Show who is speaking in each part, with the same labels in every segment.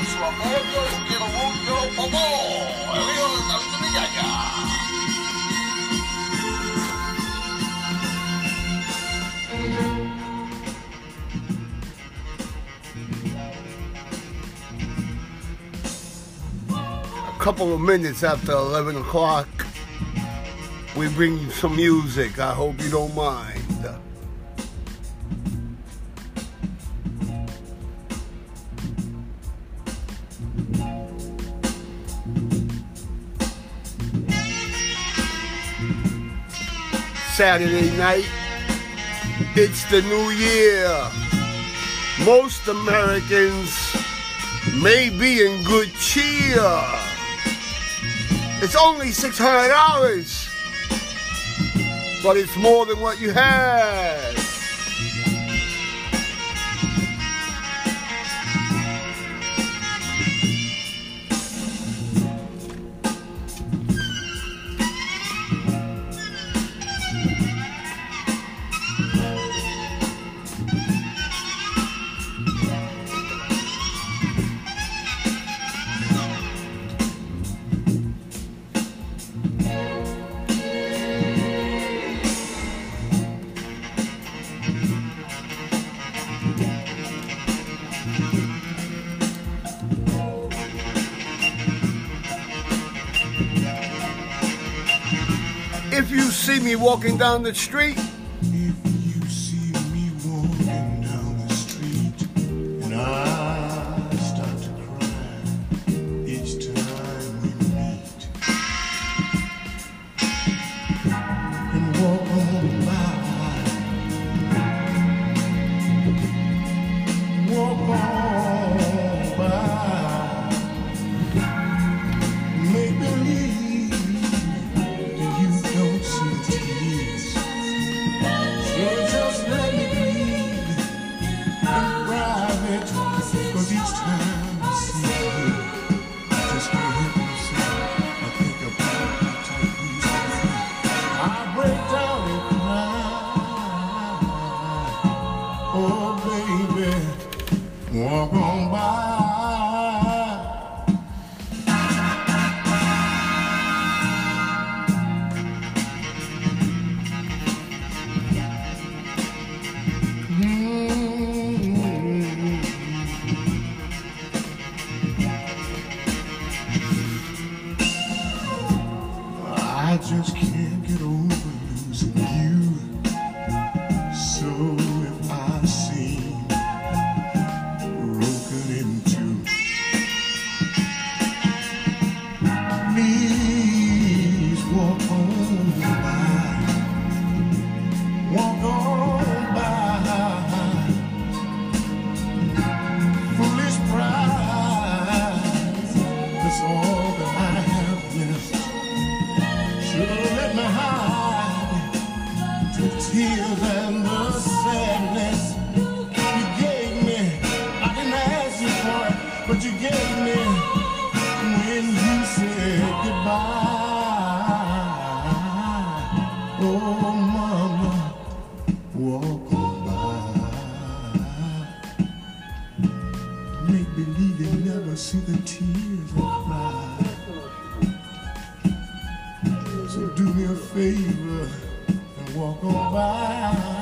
Speaker 1: con su apoyo y Popó, el de
Speaker 2: couple of minutes after 11 o'clock, we bring you some music. I hope you don't mind. Saturday night. It's the new year. Most Americans may be in good cheer. It's only $600, but it's more than what you had. me walking down the street,
Speaker 3: do me a favor and walk on by.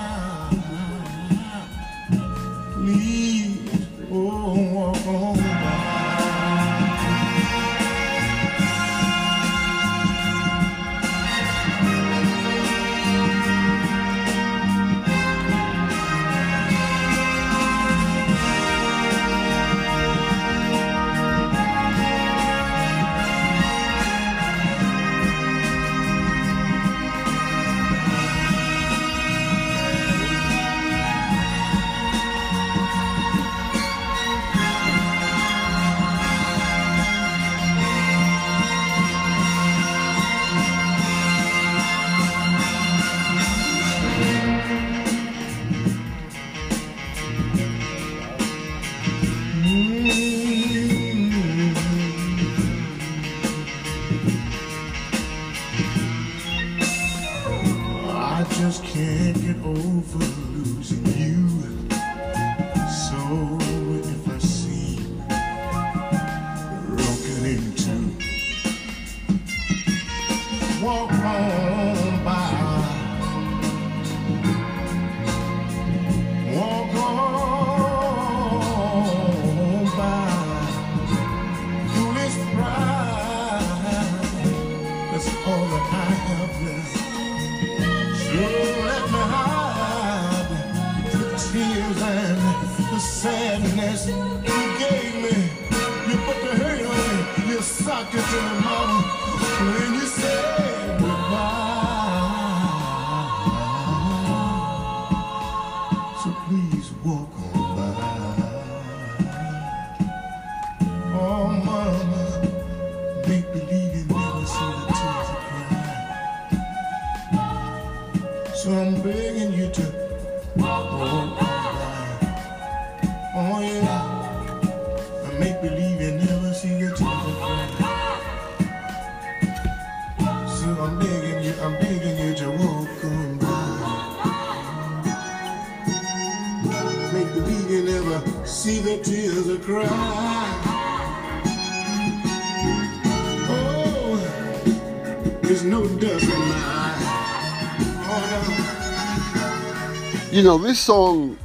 Speaker 4: Know, this song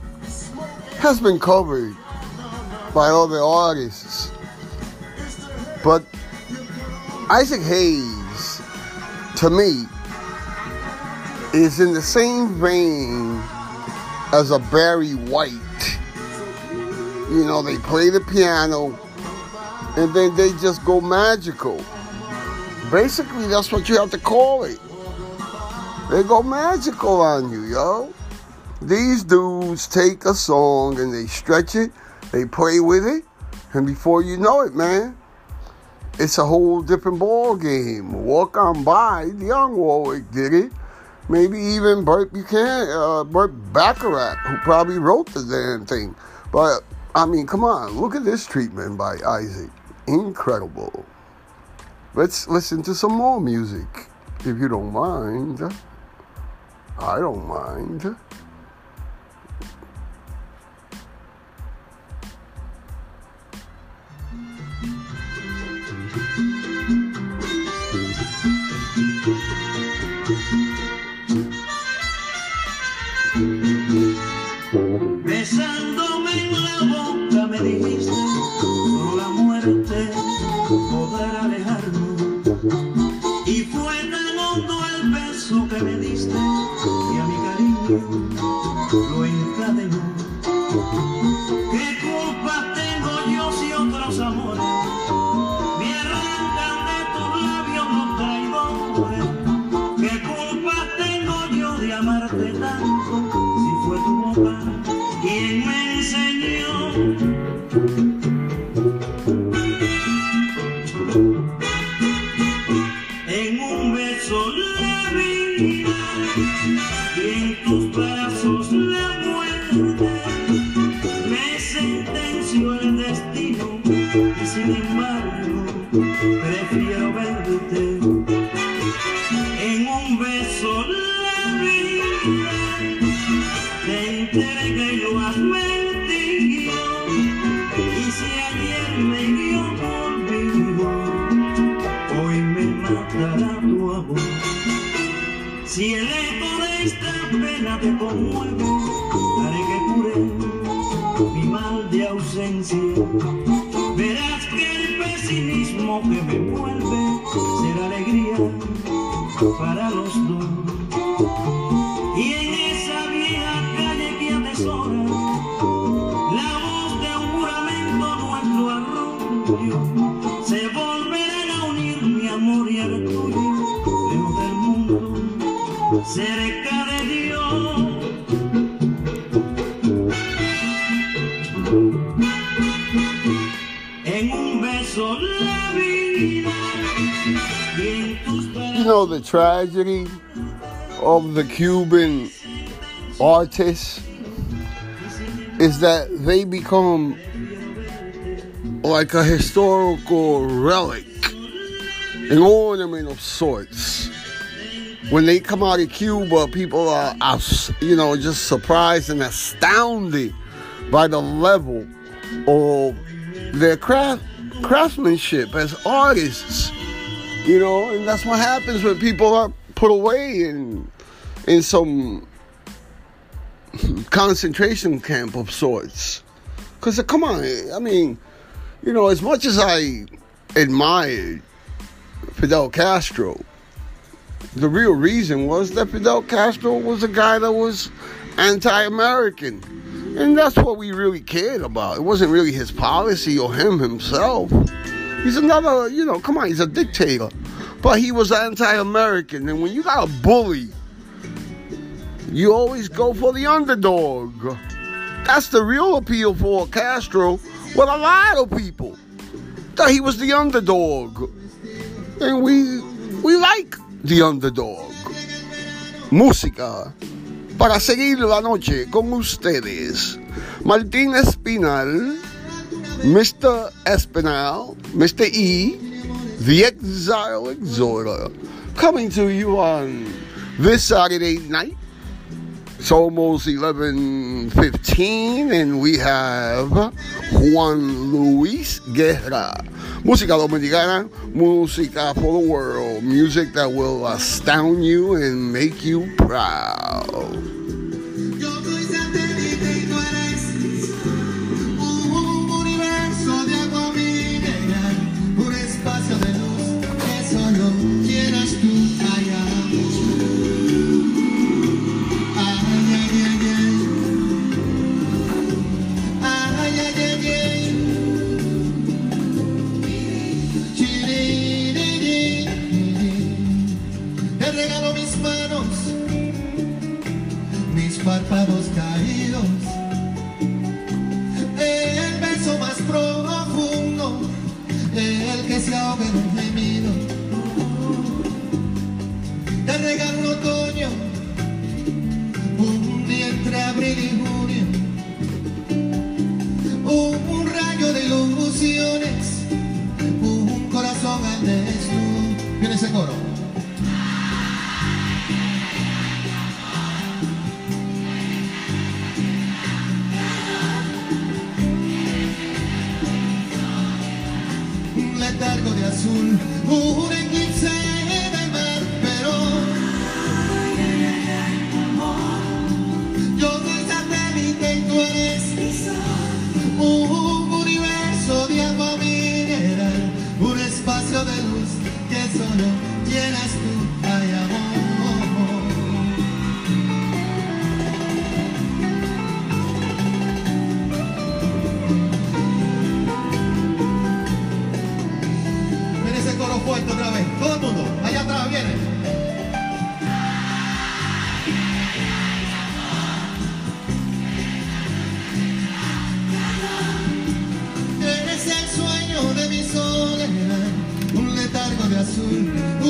Speaker 4: has been covered by other artists, but Isaac Hayes, to me, is in the same vein as a Barry White. You know, they play the piano and then they just go magical. Basically, that's what you have to call it. They go magical on you, yo. These dudes take a song and they stretch it, they play with it, and before you know it, man, it's a whole different ball game. Walk on by, Dionne Warwick did it. Maybe even Burt Buchanan, uh, Burt Bacharach, who probably wrote the damn thing. But I mean, come on, look at this treatment by Isaac. Incredible. Let's listen to some more music, if you don't mind. I don't mind. durch know the tragedy of the Cuban artists is that they become like a historical relic, an ornament of sorts. When they come out of Cuba, people are, you know, just surprised and astounded by the level of their craft, craftsmanship as artists.
Speaker 1: You know, and that's what happens when people are put away in in some concentration camp of sorts. Because, uh, come on, I mean, you know, as much as I admired Fidel Castro, the real reason was that Fidel Castro was a guy that was anti American. And that's what we really cared about. It wasn't really his policy or him himself. He's another, you know, come on, he's a dictator. But he was anti American. And when you got a bully, you always go for the underdog. That's the real appeal for Castro with a lot of people. That he was the underdog. And we we like the underdog. Música para seguir la noche con ustedes. Martín Espinal, Mr. Espinal, Mr. E, the Exile Exhorter, coming to you on this Saturday night. It's almost 11.15 and we have Juan Luis Guerra. Música dominicana, música for the world, music that will astound you and make you proud. you.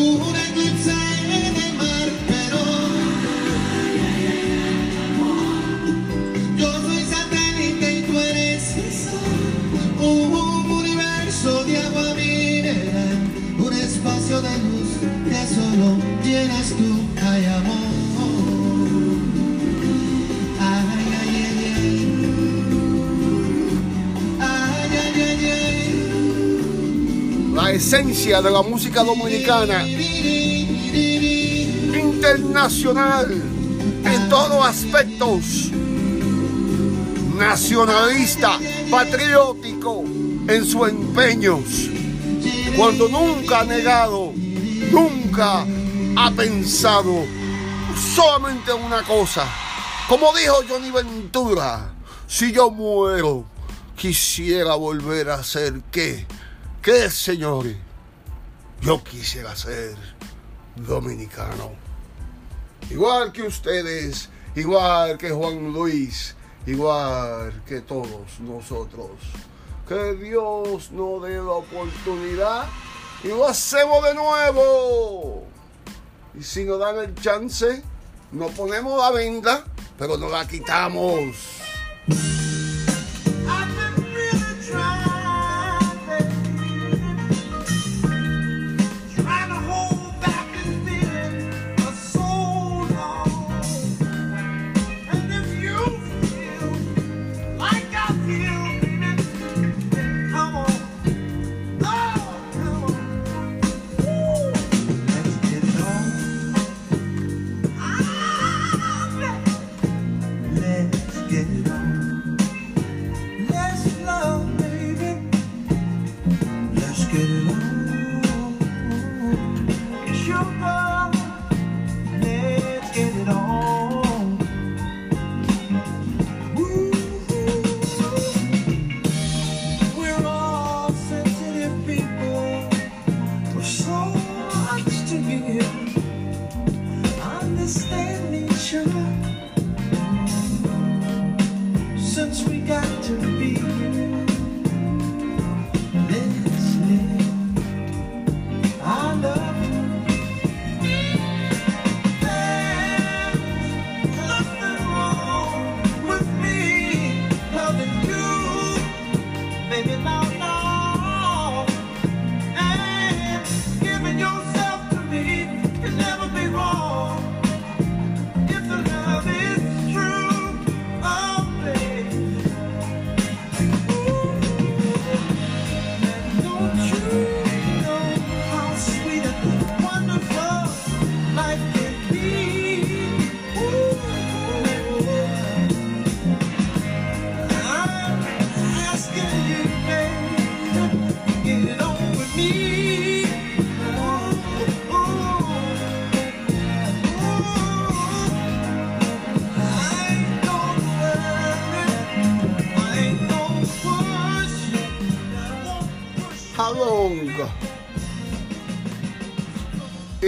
Speaker 1: Esencia de la música dominicana internacional en todos aspectos. Nacionalista, patriótico en sus empeños. Cuando nunca ha negado, nunca ha pensado solamente en una cosa. Como dijo Johnny Ventura, si yo muero, quisiera volver a ser qué. ¿Qué, señores? Yo quisiera ser dominicano. Igual que ustedes, igual que Juan Luis, igual que todos nosotros. Que Dios nos dé la oportunidad y lo hacemos de nuevo. Y si nos dan el chance, nos ponemos la venda, pero no la quitamos.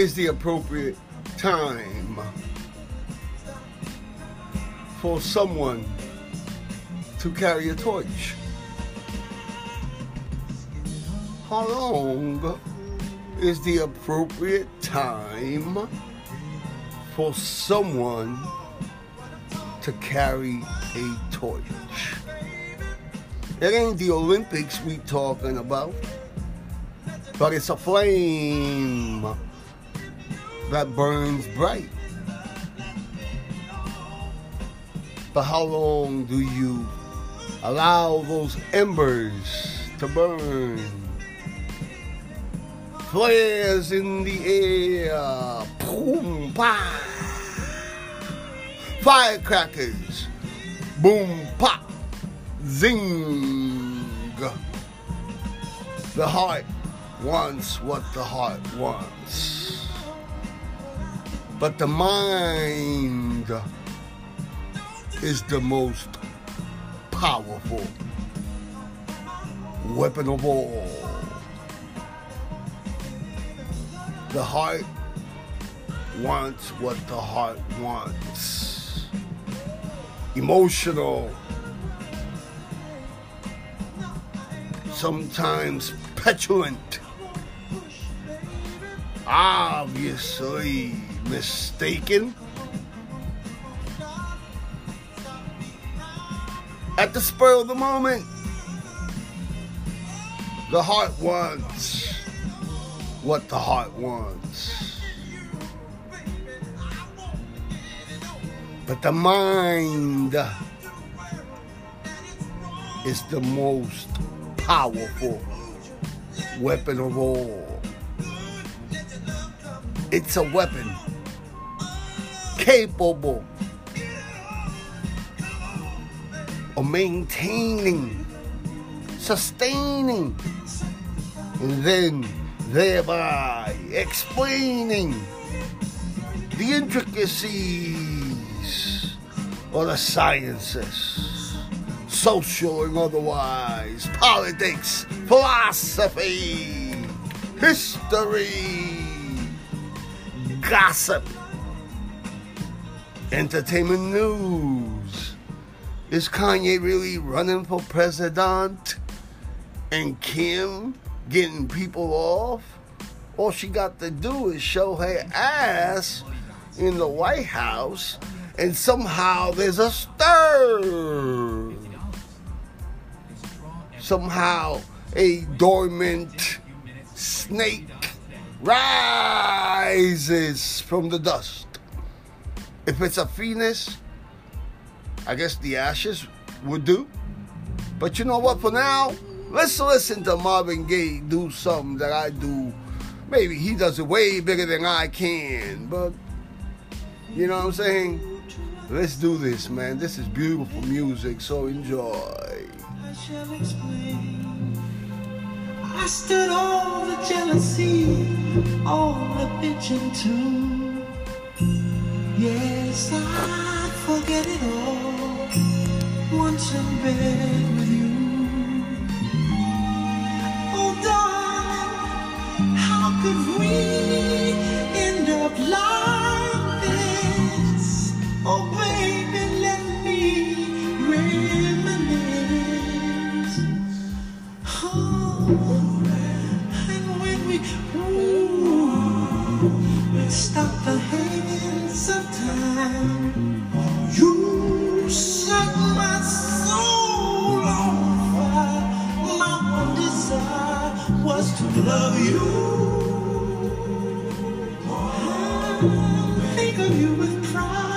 Speaker 1: Is the appropriate time for someone to carry a torch? How long is the appropriate time for someone to carry a torch? It ain't the Olympics we talking about, but it's a flame that burns bright. But how long do you allow those embers to burn? Flares in the air, boom, pa. Firecrackers, boom, pop, zing. The heart wants what the heart wants. But the mind is the most powerful weapon of all. The heart wants what the heart wants. Emotional. Sometimes petulant. Obviously mistaken. At the spur of the moment, the heart wants what the heart wants. But the mind is the most powerful weapon of all. It's a weapon capable of maintaining, sustaining, and then thereby explaining the intricacies of the sciences, social and otherwise, politics, philosophy, history, gossip, entertainment news. Is Kanye really running for president? And Kim getting people off? All she got to do is show her ass in the White House, and somehow there's a stir. Somehow a dormant snake rises from the dust. If it's a Venus, I guess the ashes would do. But you know what? For now, let's listen to Marvin Gaye do something that I do. Maybe he does it way bigger than I can, but you know what I'm saying? Let's do this, man. This is beautiful music, so enjoy.
Speaker 5: I shall explain. I stood all the jealousy, all the bitching too. Yes, I forget it all once in bed with you. Oh, darling, how could we end up like this? Oh, baby, let me reminisce. Oh, and when we ooh, stop the hands was to love you. I think of you with pride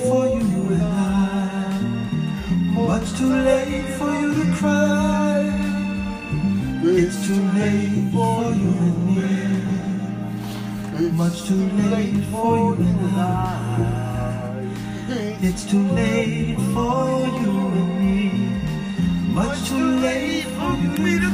Speaker 1: much too late for you and I. It's too late for you and me. Much too late for you and me.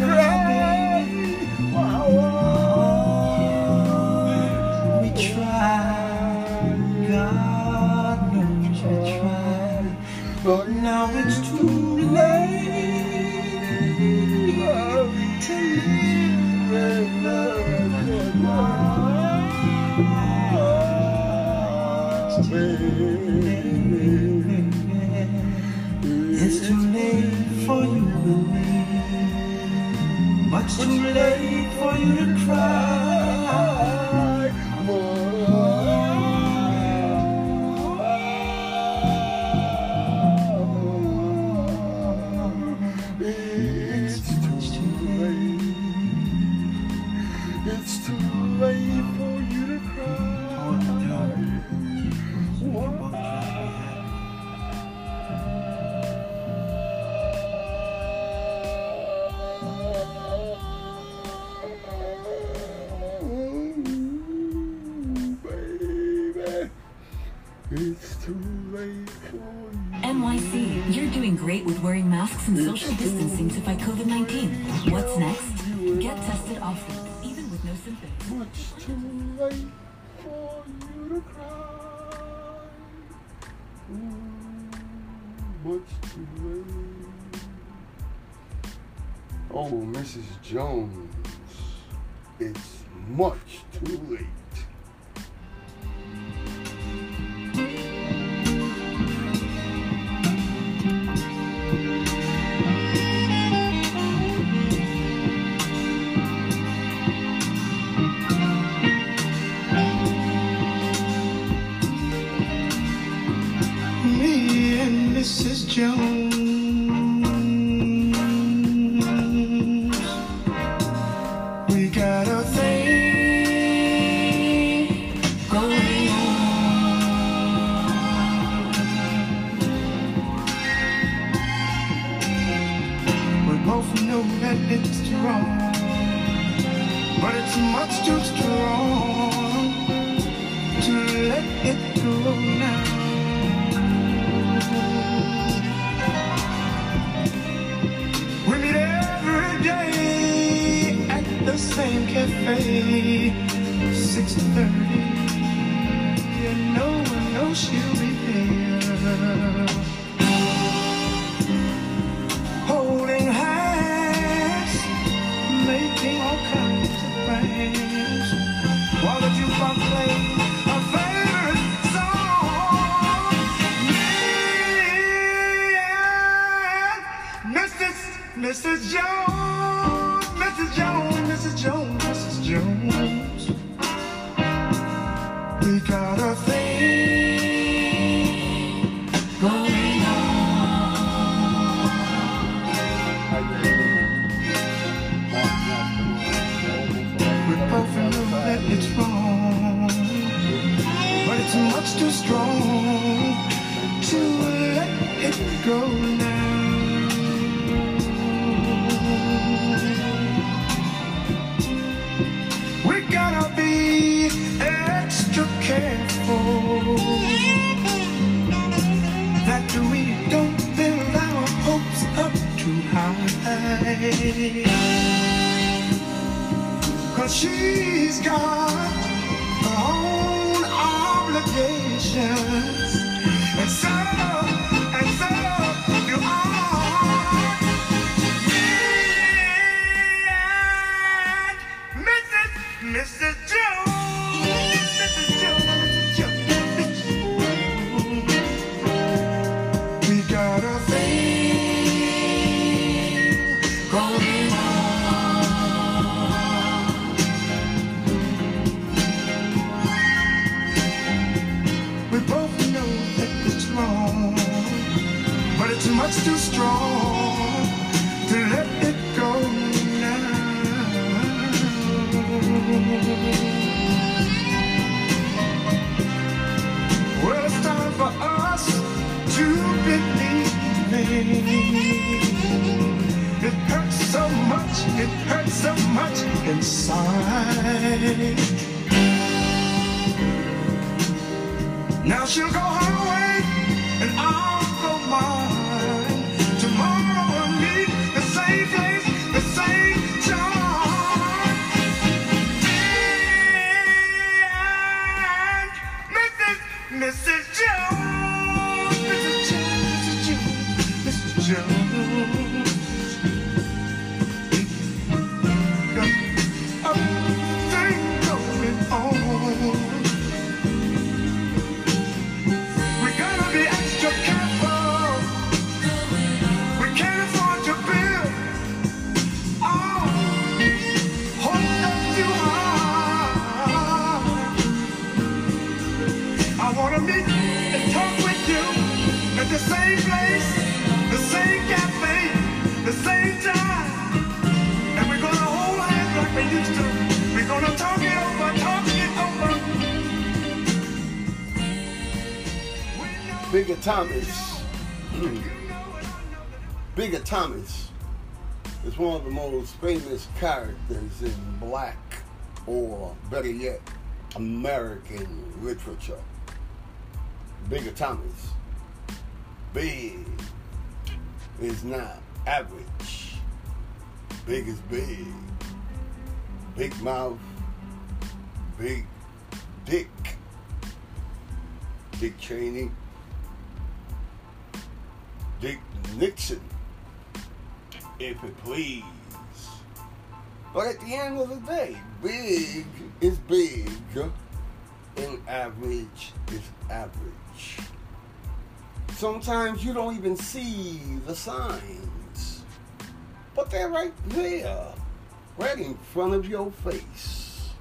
Speaker 1: was too strong to let go now. We gotta be extra careful that we don't build our hopes up too high. Cause
Speaker 6: she time it hurts so much inside. Now she'll go her
Speaker 1: Thomas is one of the most famous characters in black, or better yet, American literature. Bigger Thomas. Big is not average. Big is big. Big mouth. Big dick. Dick Cheney. Dick Nixon, if it please. But at the end of the day, big is big and average is average. Sometimes you don't even see the signs, but they're right there, right in front of your face.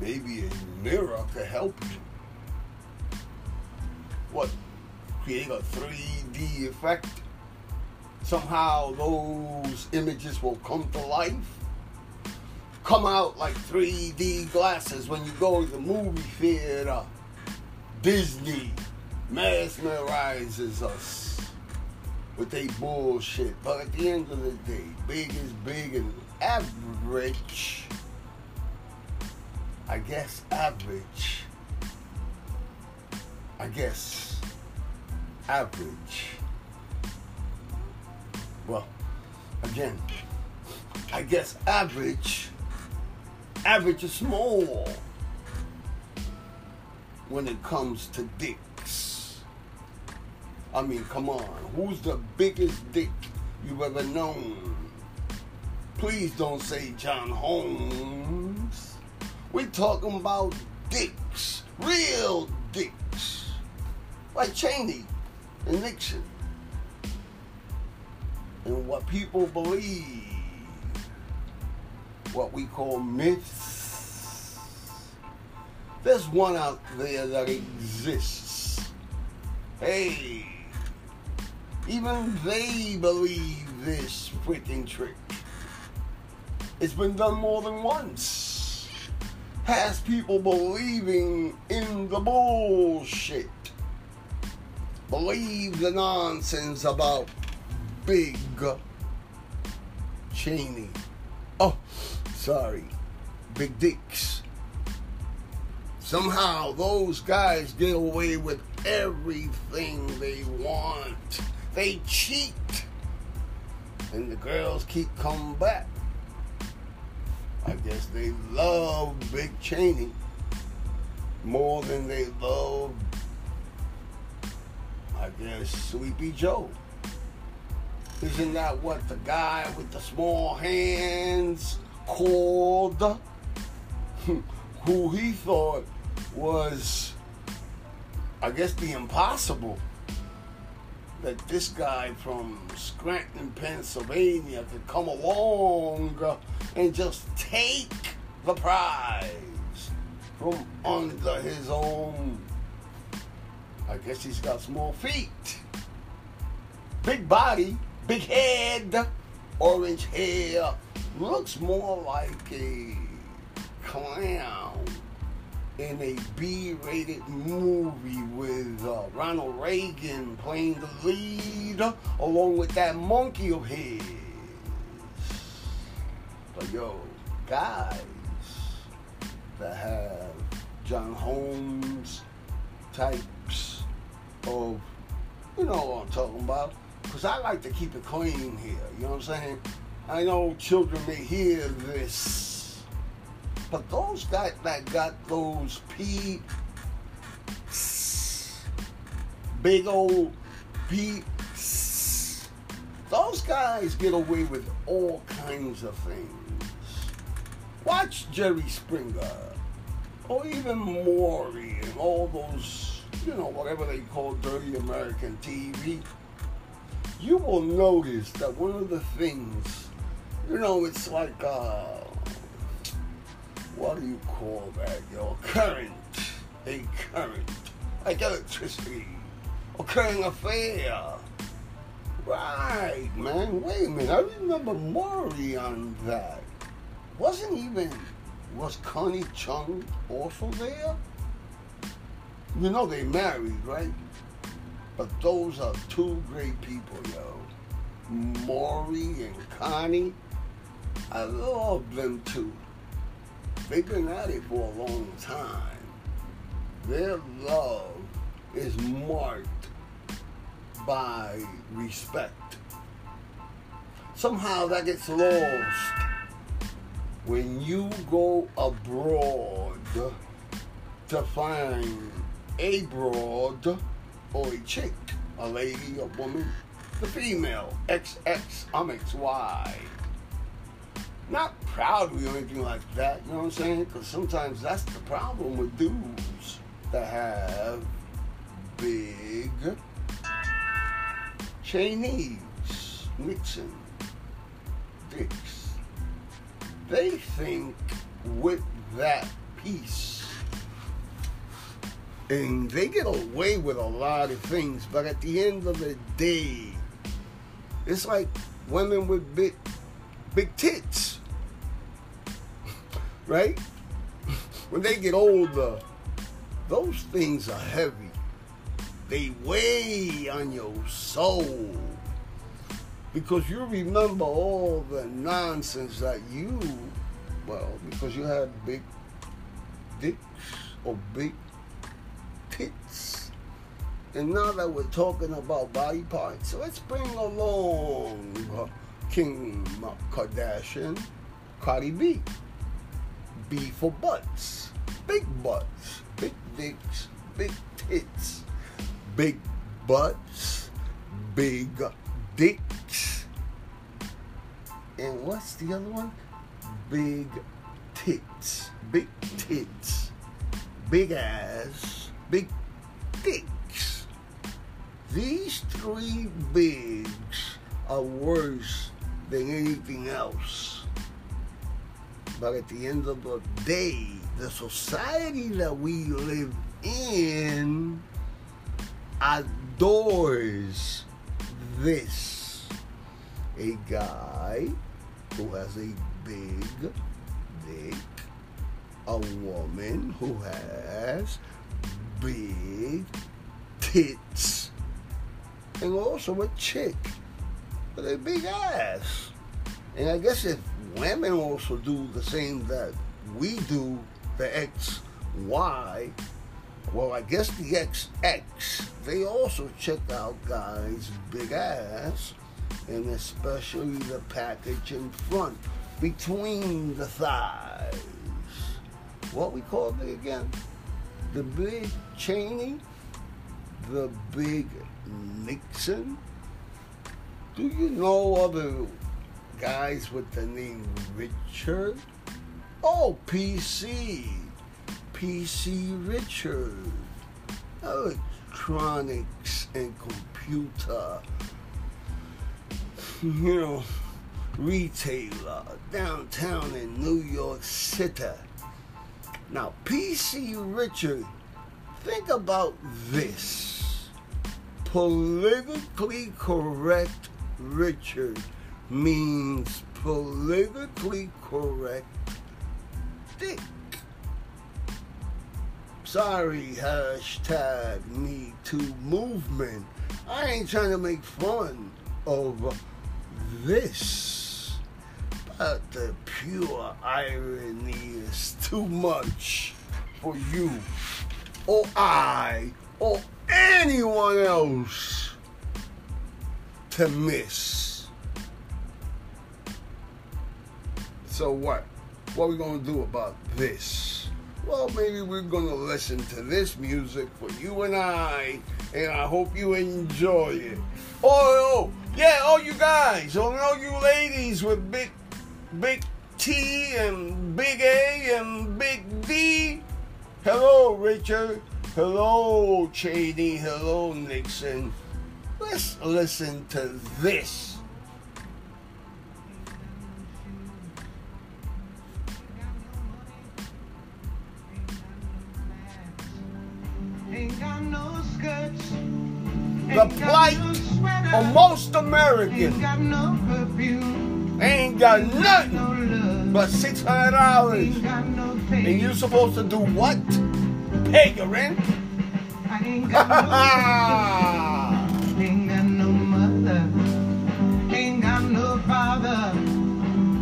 Speaker 1: Maybe a mirror could help you. What? Create a 3D effect? Somehow those images will come to life? Come out like 3D glasses when you go to the movie theater. Disney mesmerizes us with they bullshit. But at the end of the day, big is big and average. I guess average. I guess average. Well, again, I guess average. Average is small when it comes to dicks. I mean, come on. Who's the biggest dick you've ever known? Please don't say John Holmes. We're talking about dicks. Real dicks. Like Cheney and Nixon. And what people believe. What we call myths. There's one out there that exists. Hey, even they believe this freaking trick. It's been done more than once. Has people believing in the bullshit. Believe the nonsense about Big Cheney. Oh, sorry. Big Dicks. Somehow those guys get away with everything they want. They cheat. And the girls keep coming back. I guess they love Big Cheney more than they love, I guess, Sleepy Joe. Isn't that what the guy with the small hands called? Who he thought was, I guess, the impossible. that this guy from Scranton, Pennsylvania could come along and just take the prize from under his own. I guess he's got small feet. Big body, big head, orange hair. Looks more like a clown in a B-rated movie with uh, Ronald Reagan playing the lead, along with that monkey of his. But yo, guys that have John Holmes types of, you know what I'm talking about. Because I like to keep it clean here, you know what I'm saying? I know children may hear this, but those guys that got those P, big old P, those guys get away with all kinds of things. Watch Jerry Springer, or even Maury, and all those, you know, whatever they call dirty American TV. You will notice that one of the things, you know, it's like, uh, what do you call that, yo? Current. A current. Like electricity. Occurring affair. Right, man. Wait a minute. I remember Maury on that. Wasn't even was Connie Chung also there? You know they married, right? But those are two great people, yo. Maury and Connie. I love them too. They've been at it for a long time. Their love is marked by respect. Somehow that gets lost when you go abroad to find a broad or a chick, a lady, a woman, the female, XX, I'm XY. Not proudly or anything like that, you know what I'm saying? Because sometimes that's the problem with dudes that have big Cheneys, Nixon, dicks. They think with that piece, and they get away with a lot of things, but at the end of the day, it's like women with big, big tits, right? when they get older, those things are heavy. They weigh on your soul. Because you remember all the nonsense that you, well, because you had big dicks or big. And now that we're talking about body parts, so let's bring along uh, Kim Kardashian, Cardi B. B for butts, big butts, big dicks, big tits, big butts, big dicks. And what's the other one? Big tits, big tits, big ass, big. These three bigs are worse than anything else. But at the end of the day, the society that we live in adores this. A guy who has a big dick, a woman who has big tits, and also a chick with a big ass. And I guess if women also do the same that we do, the X, Y, well, I guess the XX, they also check out guys' big ass, and especially the package in front, between the thighs. What we call it again? The big Cheney? The big Nixon? Do you know other guys with the name Richard? Oh, PC. PC Richard. Electronics and computer, you know, retailer downtown in New York City. Now, PC Richard, think about this. Politically correct Richard means politically correct dick. Sorry, hashtag Me Too movement. I ain't trying to make fun of this. But the pure irony is too much for you or I or anyone else to miss. So what? What are we gonna do about this? Well, maybe we're gonna listen to this music for you and I, and I hope you enjoy it. Oh, oh yeah, all you guys, all all you ladies with big, big T and big A and big D. Hello, Richard. Hello, Cheney. Hello, Nixon. Let's listen to this.
Speaker 7: Ain't got no skirts.
Speaker 1: The
Speaker 7: Ain't got
Speaker 1: plight
Speaker 7: no sweater.
Speaker 1: of most
Speaker 7: Ain't
Speaker 1: Americans
Speaker 7: got no perfume.
Speaker 1: ain't got
Speaker 7: No
Speaker 1: nothing
Speaker 7: love.
Speaker 1: but six hundred dollars,
Speaker 7: Ain't got no
Speaker 1: and you're supposed to do what? Pay your rent?
Speaker 7: I ain't got no Ain't got no mother, ain't got no father,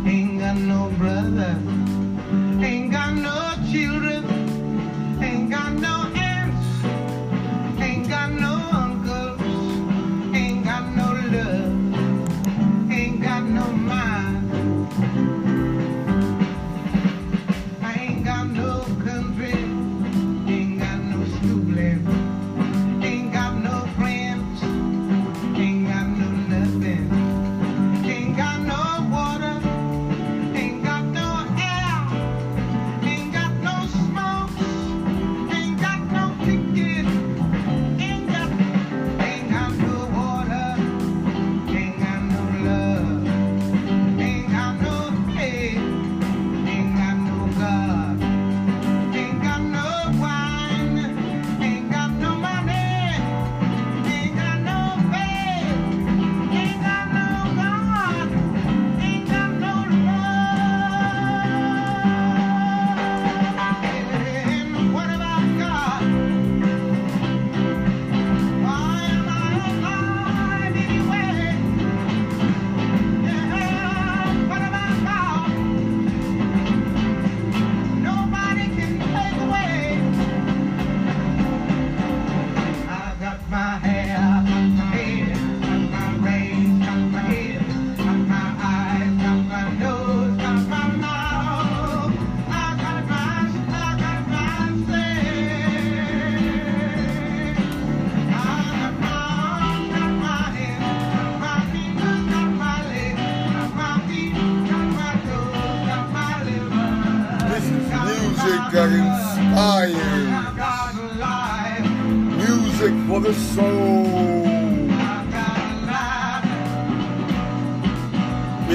Speaker 7: ain't got no brother, ain't got no children, ain't got no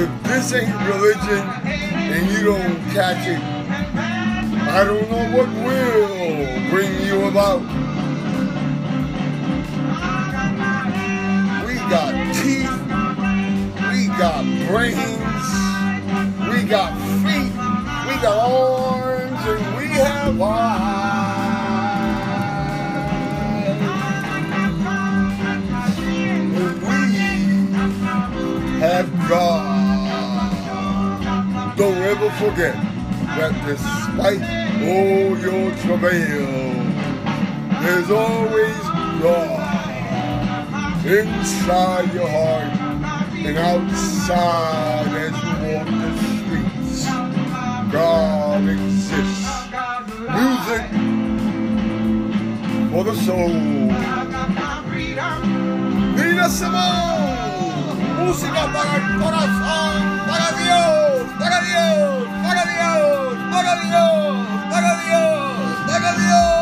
Speaker 1: If this ain't religion and you don't catch it, I don't know what will bring you about. We got teeth, we got brains, we got feet, we got arms, and we have eyes. Have God. Don't ever forget that despite all your travail, there's always God inside your heart and outside as you walk the streets. God exists. Music for the soul. Nina Simone, música para para Dios, para Dios, para Dios, para Dios, para Dios, para Dios.